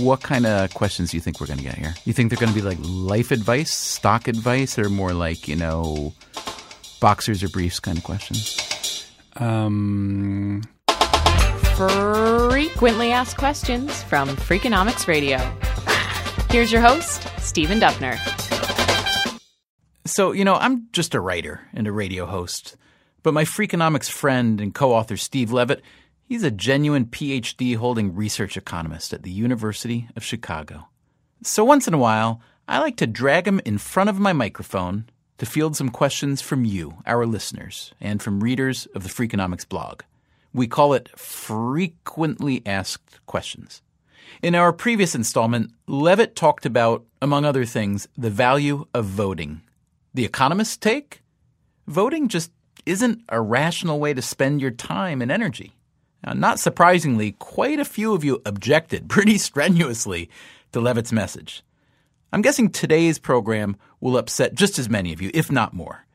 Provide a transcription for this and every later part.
What kind of questions do you think we're going to get here? You think they're going to be like life advice, stock advice, or more like, you know, boxers or briefs kind of questions? Um, Frequently asked questions from Freakonomics Radio. Here's your host, Stephen Dubner. So, you know, I'm just a writer and a radio host, but my Freakonomics friend and co author Steve Levitt, he's a genuine PhD holding research economist at the University of Chicago. So once in a while, I like to drag him in front of my microphone to field some questions from you, our listeners, and from readers of the Freakonomics blog. We call it Frequently Asked Questions. In our previous installment, Levitt talked about, among other things, the value of voting. The economist's take? Voting just isn't a rational way to spend your time and energy. Now, not surprisingly, quite a few of you objected pretty strenuously to Levitt's message. I'm guessing today's program will upset just as many of you, if not more.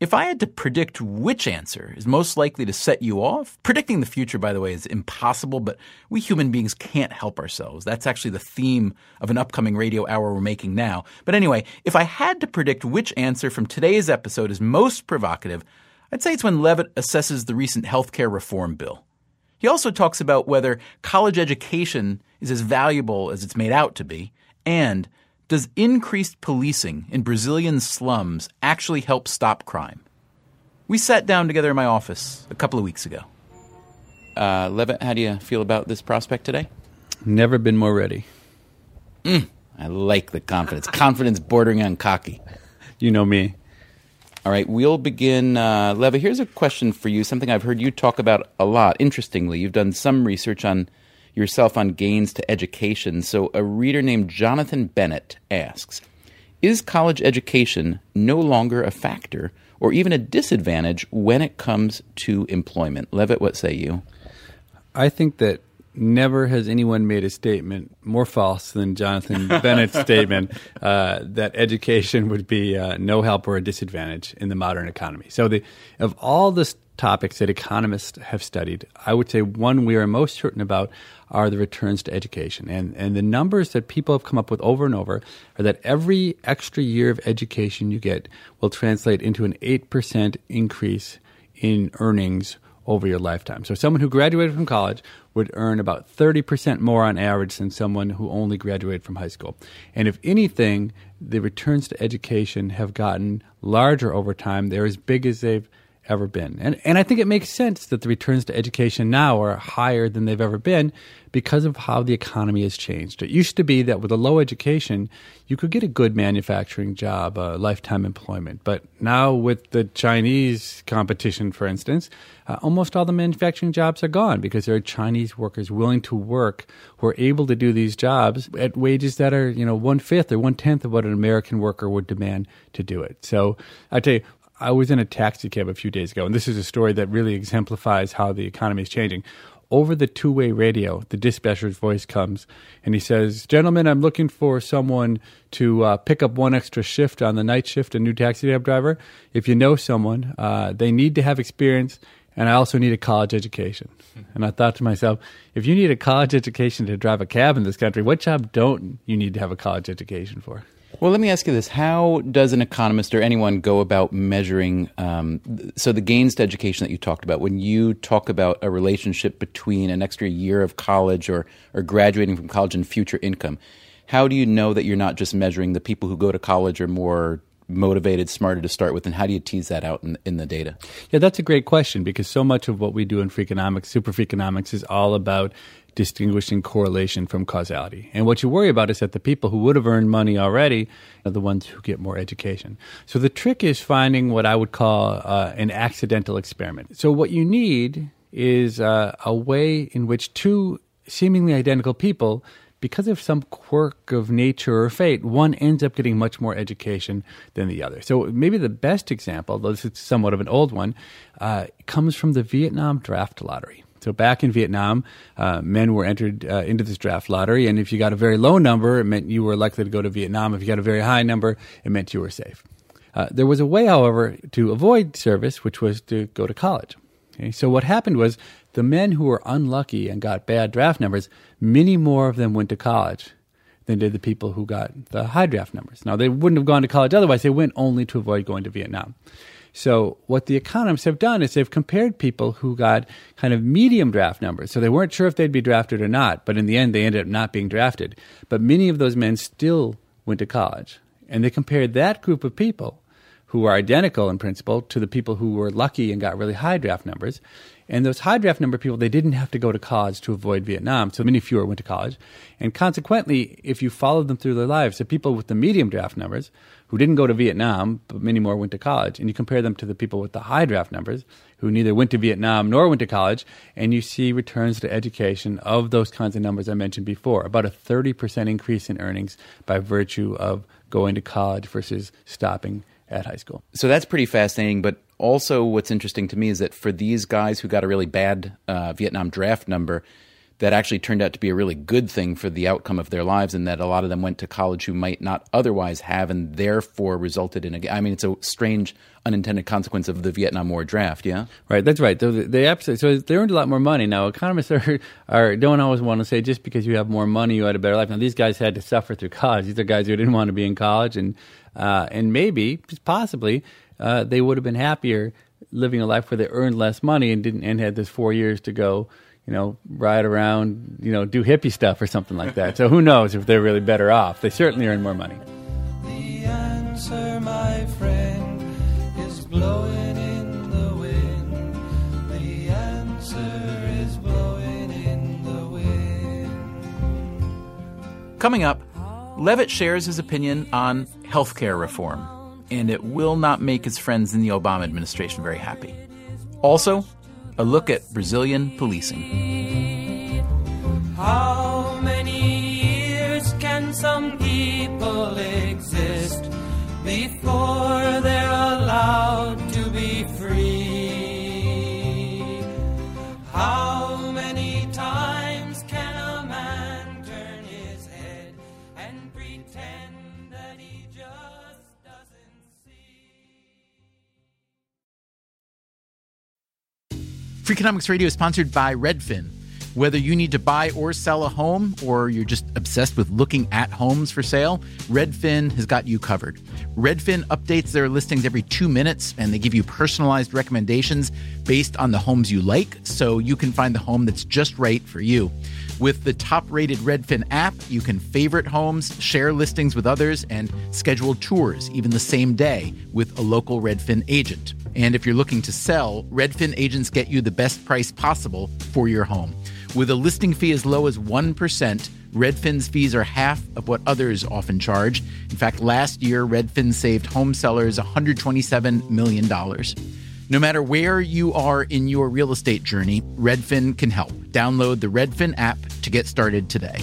If I had to predict which answer is most likely to set you off, predicting the future, by the way, is impossible, but we human beings can't help ourselves. That's actually the theme of an upcoming radio hour we're making now. But anyway, if I had to predict which answer from today's episode is most provocative, I'd say it's when Levitt assesses the recent healthcare reform bill. He also talks about whether college education is as valuable as it's made out to be, and does increased policing in Brazilian slums actually help stop crime? We sat down together in my office a couple of weeks ago. Uh, Levitt, how do you feel about this prospect today? never been more ready. I like the confidence. confidence bordering on cocky. You know me. All right, we'll begin. Uh, Levitt, here's a question for you, something I've heard you talk about a lot. Interestingly, you've done some research on yourself on gains to education. So, a reader named Jonathan Bennett asks Is college education no longer a factor or even a disadvantage when it comes to employment? Levitt, what say you? I think that never has anyone made a statement more false than Jonathan Bennett's statement uh, that education would be uh, no help or a disadvantage in the modern economy. So, the, of all the topics that economists have studied, I would say one we are most certain about are the returns to education. And, and the numbers that people have come up with over and over are that every extra year of education you get will translate into an 8% increase in earnings over your lifetime. So someone who graduated from college would earn about 30% more on average than someone who only graduated from high school. And if anything, the returns to education have gotten larger over time. They're as big as they've ever been. And, and I think it makes sense that the returns to education now are higher than they've ever been because of how the economy has changed. It used to be that with a low education, you could get a good manufacturing job, uh, lifetime employment. But now, with the Chinese competition, for instance, uh, almost all the manufacturing jobs are gone because there are Chinese workers willing to work who are able to do these jobs at wages that are, you know, one fifth or one tenth of what an American worker would demand to do it. So I tell you, I was in a taxi cab a few days ago, and this is a story that really exemplifies how the economy is changing. over the two way radio, the dispatcher's voice comes and he says, Gentlemen, I'm looking for someone to uh, pick up one extra shift on the night shift, a new taxi cab driver. If you know someone, uh, they need to have experience, and I also need a college education. And I thought to myself, if you need a college education to drive a cab in this country, what job don't you need to have a college education for? Well, let me ask you this: How does an economist or anyone go about measuring? Um, so, the gains to education that you talked about, when you talk about a relationship between an extra year of college or or graduating from college and future income, how do you know that you're not just measuring the people who go to college are more motivated, smarter to start with, and how do you tease that out in, in the data? Yeah, that's a great question because so much of what we do in Freakonomics, super Freakonomics, is all about distinguishing correlation from causality. And what you worry about is that the people who would have earned money already are the ones who get more education. So the trick is finding what I would call uh, an accidental experiment. So what you need is uh, a way in which two seemingly identical people because of some quirk of nature or fate, one ends up getting much more education than the other. So maybe the best example, though this is somewhat of an old one, uh, comes from the Vietnam draft lottery. So back in Vietnam, uh, men were entered uh, into this draft lottery, and if you got a very low number, it meant you were likely to go to Vietnam. If you got a very high number, it meant you were safe. Uh, there was a way, however, to avoid service, which was to go to college. Okay? So what happened was the men who were unlucky and got bad draft numbers, many more of them went to college than did the people who got the high draft numbers. Now, they wouldn't have gone to college otherwise. They went only to avoid going to Vietnam. So what the economists have done is they've compared people who got kind of medium draft numbers. So they weren't sure if they'd be drafted or not, but in the end they ended up not being drafted. But many of those men still went to college. And they compared that group of people who were identical in principle to the people who were lucky and got really high draft numbers. And those high draft number people, they didn't have to go to college to avoid Vietnam. So many fewer went to college. And consequently, if you followed them through their lives, the people with the medium draft numbers who didn't go to Vietnam, but many more went to college, and you compare them to the people with the high draft numbers who neither went to Vietnam nor went to college, and you see returns to education of those kinds of numbers I mentioned before, about a 30% increase in earnings by virtue of going to college versus stopping at high school. So that's pretty fascinating, but also, what's interesting to me is that for these guys who got a really bad uh, Vietnam draft number, that actually turned out to be a really good thing for the outcome of their lives, and that a lot of them went to college who might not otherwise have, and therefore resulted in a. I mean, it's a strange unintended consequence of the Vietnam War draft. Yeah, right. That's right. They absolutely. So they earned a lot more money. Now economists are, are don't always want to say just because you have more money you had a better life. Now these guys had to suffer through college. These are guys who didn't want to be in college, and uh, and maybe possibly uh, they would have been happier living a life where they earned less money and didn't and had this four years to go, you know, ride around, you know, do hippie stuff or something like that. so who knows if they're really better off? They certainly earn more money. The answer, my friend, is blowing in the wind. The answer is blowing in the wind. Coming up, Levitt shares his opinion on healthcare reform and it will not make his friends in the Obama administration very happy. Also, a look at Brazilian policing. How many years can some people exist before Freakonomics Radio is sponsored by Redfin. Whether you need to buy or sell a home, or you're just obsessed with looking at homes for sale, Redfin has got you covered. Redfin updates their listings every two minutes, and they give you personalized recommendations based on the homes you like, so you can find the home that's just right for you. With the top rated Redfin app, you can favorite homes, share listings with others, and schedule tours even the same day with a local Redfin agent. And if you're looking to sell, Redfin agents get you the best price possible for your home. With a listing fee as low as 1%, Redfin's fees are half of what others often charge. In fact, last year, Redfin saved home sellers $127 million. No matter where you are in your real estate journey, Redfin can help. Download the Redfin app to get started today.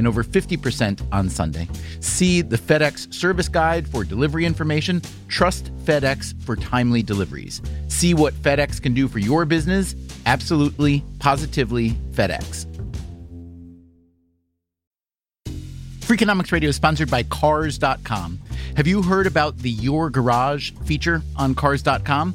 and over 50% on Sunday. See the FedEx service guide for delivery information. Trust FedEx for timely deliveries. See what FedEx can do for your business. Absolutely, positively FedEx. Freakonomics Radio is sponsored by Cars.com. Have you heard about the Your Garage feature on Cars.com?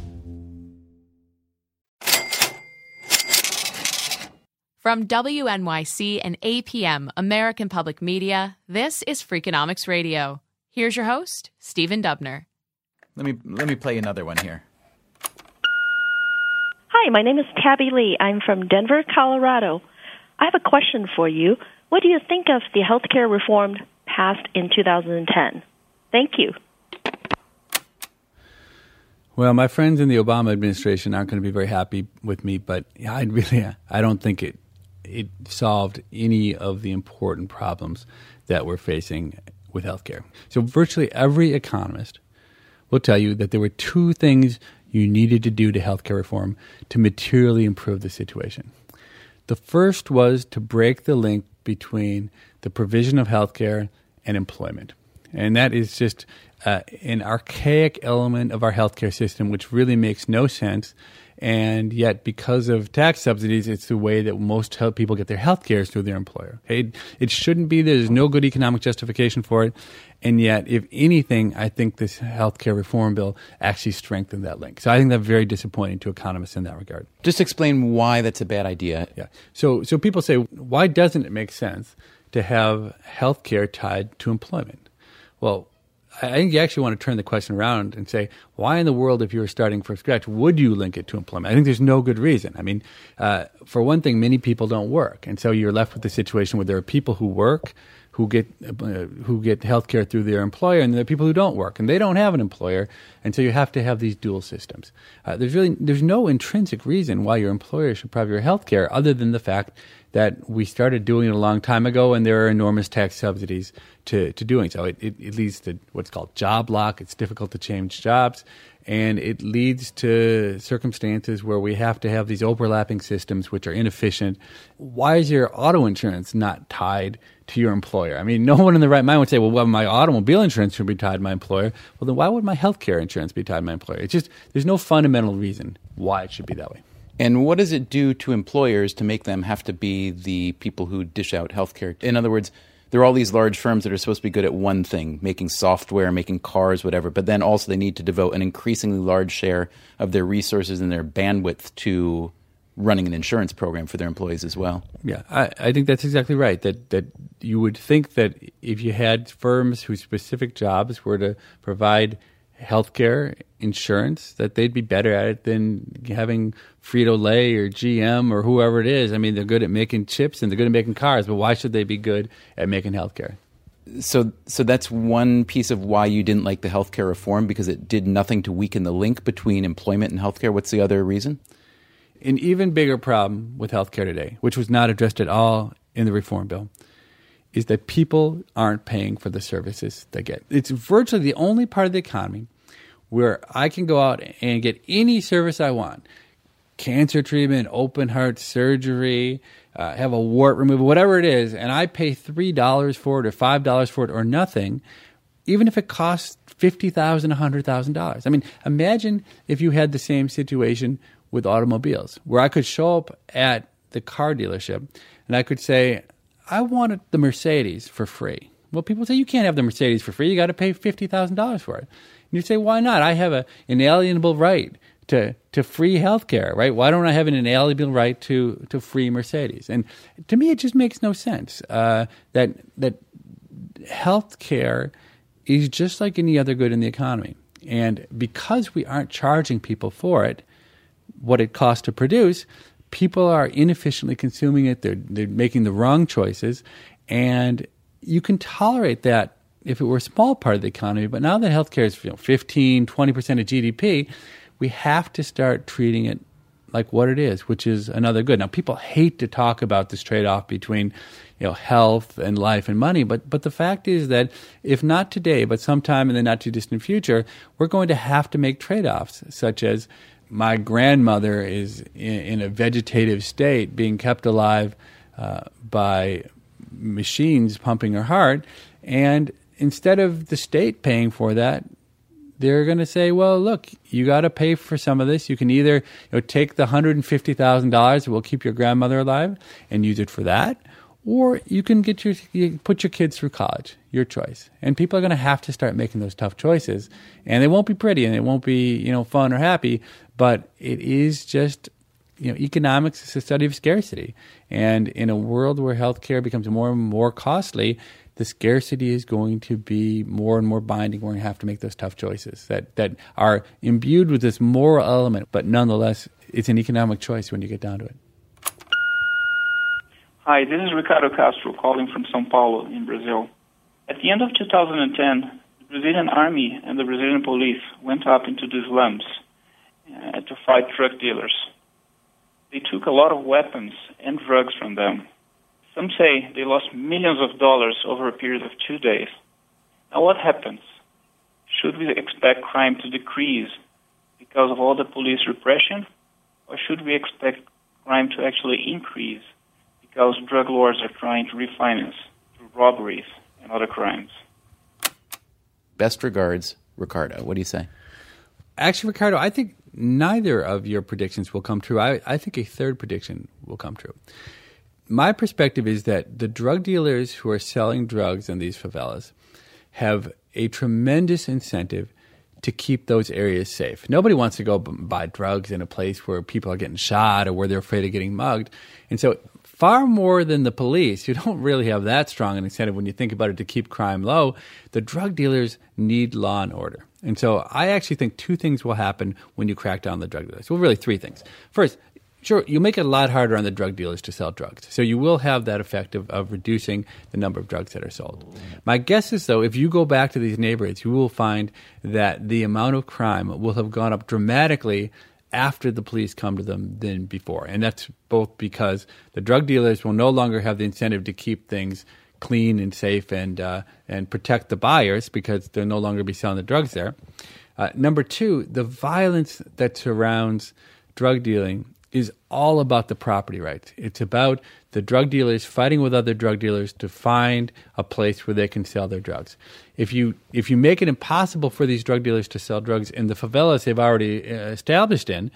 From WNYC and APM, American Public Media, this is Freakonomics Radio. Here's your host, Stephen Dubner. Let me let me play another one here. Hi, my name is Tabby Lee. I'm from Denver, Colorado. I have a question for you. What do you think of the healthcare reform passed in 2010? Thank you. Well, my friends in the Obama administration aren't going to be very happy with me, but I really I don't think it it solved any of the important problems that we're facing with healthcare. So virtually every economist will tell you that there were two things you needed to do to healthcare reform to materially improve the situation. The first was to break the link between the provision of healthcare and employment. And that is just uh, an archaic element of our healthcare system, which really makes no sense. And yet, because of tax subsidies, it's the way that most people get their health care is through their employer. Okay? It shouldn't be. There's no good economic justification for it. And yet, if anything, I think this health care reform bill actually strengthened that link. So I think that's very disappointing to economists in that regard. Just explain why that's a bad idea. Yeah. So, so people say, why doesn't it make sense to have health care tied to employment? Well, I think you actually want to turn the question around and say, why in the world, if you were starting from scratch, would you link it to employment? I think there's no good reason. I mean, uh, for one thing, many people don't work, and so you're left with the situation where there are people who work who get uh, who get health care through their employer, and there are people who don't work, and they don't have an employer, and so you have to have these dual systems. Uh, there's really there's no intrinsic reason why your employer should provide your health care other than the fact that we started doing it a long time ago, and there are enormous tax subsidies to, to doing so. It, it, it leads to what's called job lock. It's difficult to change jobs, and it leads to circumstances where we have to have these overlapping systems which are inefficient. Why is your auto insurance not tied to your employer? I mean, no one in the right mind would say, well, well my automobile insurance should be tied to my employer. Well, then why would my health care insurance be tied to my employer? It's just, there's no fundamental reason why it should be that way. And what does it do to employers to make them have to be the people who dish out healthcare? In other words, there are all these large firms that are supposed to be good at one thing, making software, making cars, whatever, but then also they need to devote an increasingly large share of their resources and their bandwidth to running an insurance program for their employees as well. Yeah, I, I think that's exactly right. That that you would think that if you had firms whose specific jobs were to provide healthcare insurance that they'd be better at it than having Frito Lay or GM or whoever it is. I mean, they're good at making chips and they're good at making cars, but why should they be good at making healthcare? So, so that's one piece of why you didn't like the healthcare reform because it did nothing to weaken the link between employment and healthcare. What's the other reason? An even bigger problem with healthcare today, which was not addressed at all in the reform bill, is that people aren't paying for the services they get. It's virtually the only part of the economy where I can go out and get any service I want cancer treatment, open heart surgery, uh, have a wart removal, whatever it is, and I pay $3 for it or $5 for it or nothing, even if it costs $50,000, $100,000. I mean, imagine if you had the same situation with automobiles, where I could show up at the car dealership and I could say, I wanted the Mercedes for free. Well, people say you can't have the Mercedes for free. You got to pay fifty thousand dollars for it. And you say, why not? I have an inalienable right to to free healthcare, right? Why don't I have an inalienable right to to free Mercedes? And to me, it just makes no sense uh, that that healthcare is just like any other good in the economy, and because we aren't charging people for it, what it costs to produce, people are inefficiently consuming it. They're they're making the wrong choices, and you can tolerate that if it were a small part of the economy. But now that healthcare is you know, 15, 20 percent of GDP, we have to start treating it like what it is, which is another good. Now, people hate to talk about this trade-off between, you know, health and life and money, but but the fact is that if not today, but sometime in the not too distant future, we're going to have to make trade-offs, such as my grandmother is in, in a vegetative state, being kept alive uh, by machines pumping her heart, and instead of the state paying for that, they're going to say, "Well, look, you got to pay for some of this. You can either you know, take the hundred and fifty thousand dollars that will keep your grandmother alive and use it for that, or you can get your you put your kids through college. Your choice. And people are going to have to start making those tough choices, and they won't be pretty and it won't be you know fun or happy, but it is just you know, economics is a study of scarcity. And in a world where healthcare becomes more and more costly, the scarcity is going to be more and more binding. We're going to have to make those tough choices that, that are imbued with this moral element, but nonetheless, it's an economic choice when you get down to it. Hi, this is Ricardo Castro calling from Sao Paulo in Brazil. At the end of 2010, the Brazilian army and the Brazilian police went up into the slums uh, to fight drug dealers. They took a lot of weapons and drugs from them. Some say they lost millions of dollars over a period of two days. Now, what happens? Should we expect crime to decrease because of all the police repression, or should we expect crime to actually increase because drug lords are trying to refinance through robberies and other crimes? Best regards, Ricardo. What do you say? Actually, Ricardo, I think neither of your predictions will come true. I, I think a third prediction will come true. My perspective is that the drug dealers who are selling drugs in these favelas have a tremendous incentive to keep those areas safe. Nobody wants to go buy drugs in a place where people are getting shot or where they're afraid of getting mugged. And so, far more than the police, who don't really have that strong an incentive when you think about it to keep crime low, the drug dealers need law and order. And so I actually think two things will happen when you crack down on the drug dealers. Well, really three things. First, sure, you make it a lot harder on the drug dealers to sell drugs. So you will have that effect of, of reducing the number of drugs that are sold. My guess is, though, if you go back to these neighborhoods, you will find that the amount of crime will have gone up dramatically after the police come to them than before. And that's both because the drug dealers will no longer have the incentive to keep things – clean and safe and uh, and protect the buyers because they'll no longer be selling the drugs there. Uh, number two, the violence that surrounds drug dealing is all about the property rights. It's about the drug dealers fighting with other drug dealers to find a place where they can sell their drugs. If you if you make it impossible for these drug dealers to sell drugs in the favelas they've already uh, established in,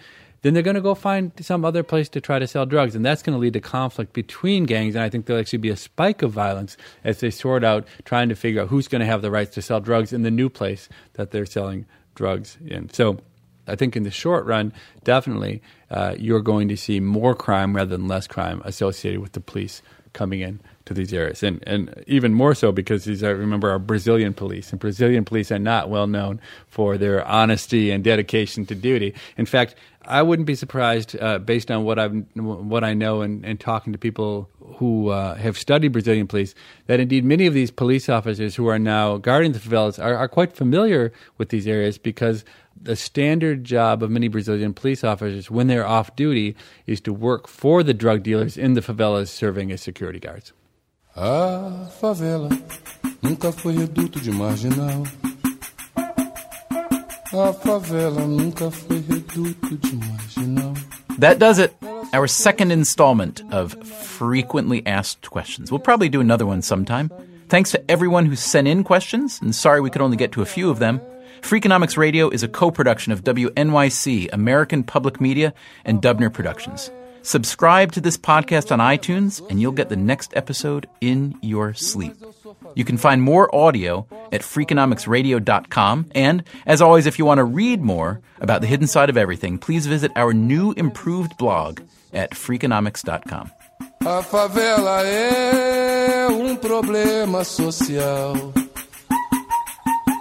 then they're going to go find some other place to try to sell drugs. And that's going to lead to conflict between gangs. And I think there'll actually be a spike of violence as they sort out trying to figure out who's going to have the rights to sell drugs in the new place that they're selling drugs in. So I think in the short run, definitely, uh, you're going to see more crime rather than less crime associated with the police coming in to these areas, and and even more so because these are remember our Brazilian police, and Brazilian police are not well known for their honesty and dedication to duty. In fact, I wouldn't be surprised, uh, based on what I've what I know and, and talking to people who uh, have studied Brazilian police, that indeed many of these police officers who are now guarding the favelas are, are quite familiar with these areas because the standard job of many Brazilian police officers when they're off duty is to work for the drug dealers in the favelas serving as security guards. A favela nunca foi reduto de marginal. A favela nunca foi reduto de marginal. That does it. Our second installment of frequently asked questions. We'll probably do another one sometime. Thanks to everyone who sent in questions, and sorry we could only get to a few of them. Freakonomics Radio is a co production of WNYC, American Public Media, and Dubner Productions. Subscribe to this podcast on iTunes, and you'll get the next episode in your sleep. You can find more audio at freakonomicsradio.com. And as always, if you want to read more about the hidden side of everything, please visit our new improved blog at freakonomics.com. A favela é um problema social.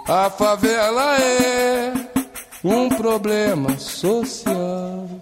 A favela é um problema social.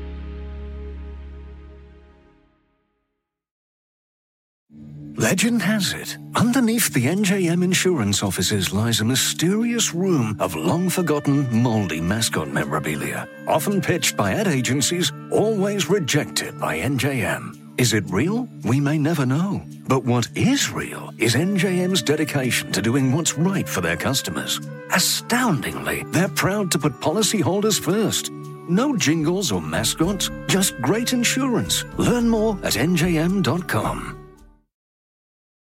Legend has it, underneath the NJM insurance offices lies a mysterious room of long forgotten, moldy mascot memorabilia. Often pitched by ad agencies, always rejected by NJM. Is it real? We may never know. But what is real is NJM's dedication to doing what's right for their customers. Astoundingly, they're proud to put policyholders first. No jingles or mascots, just great insurance. Learn more at njm.com.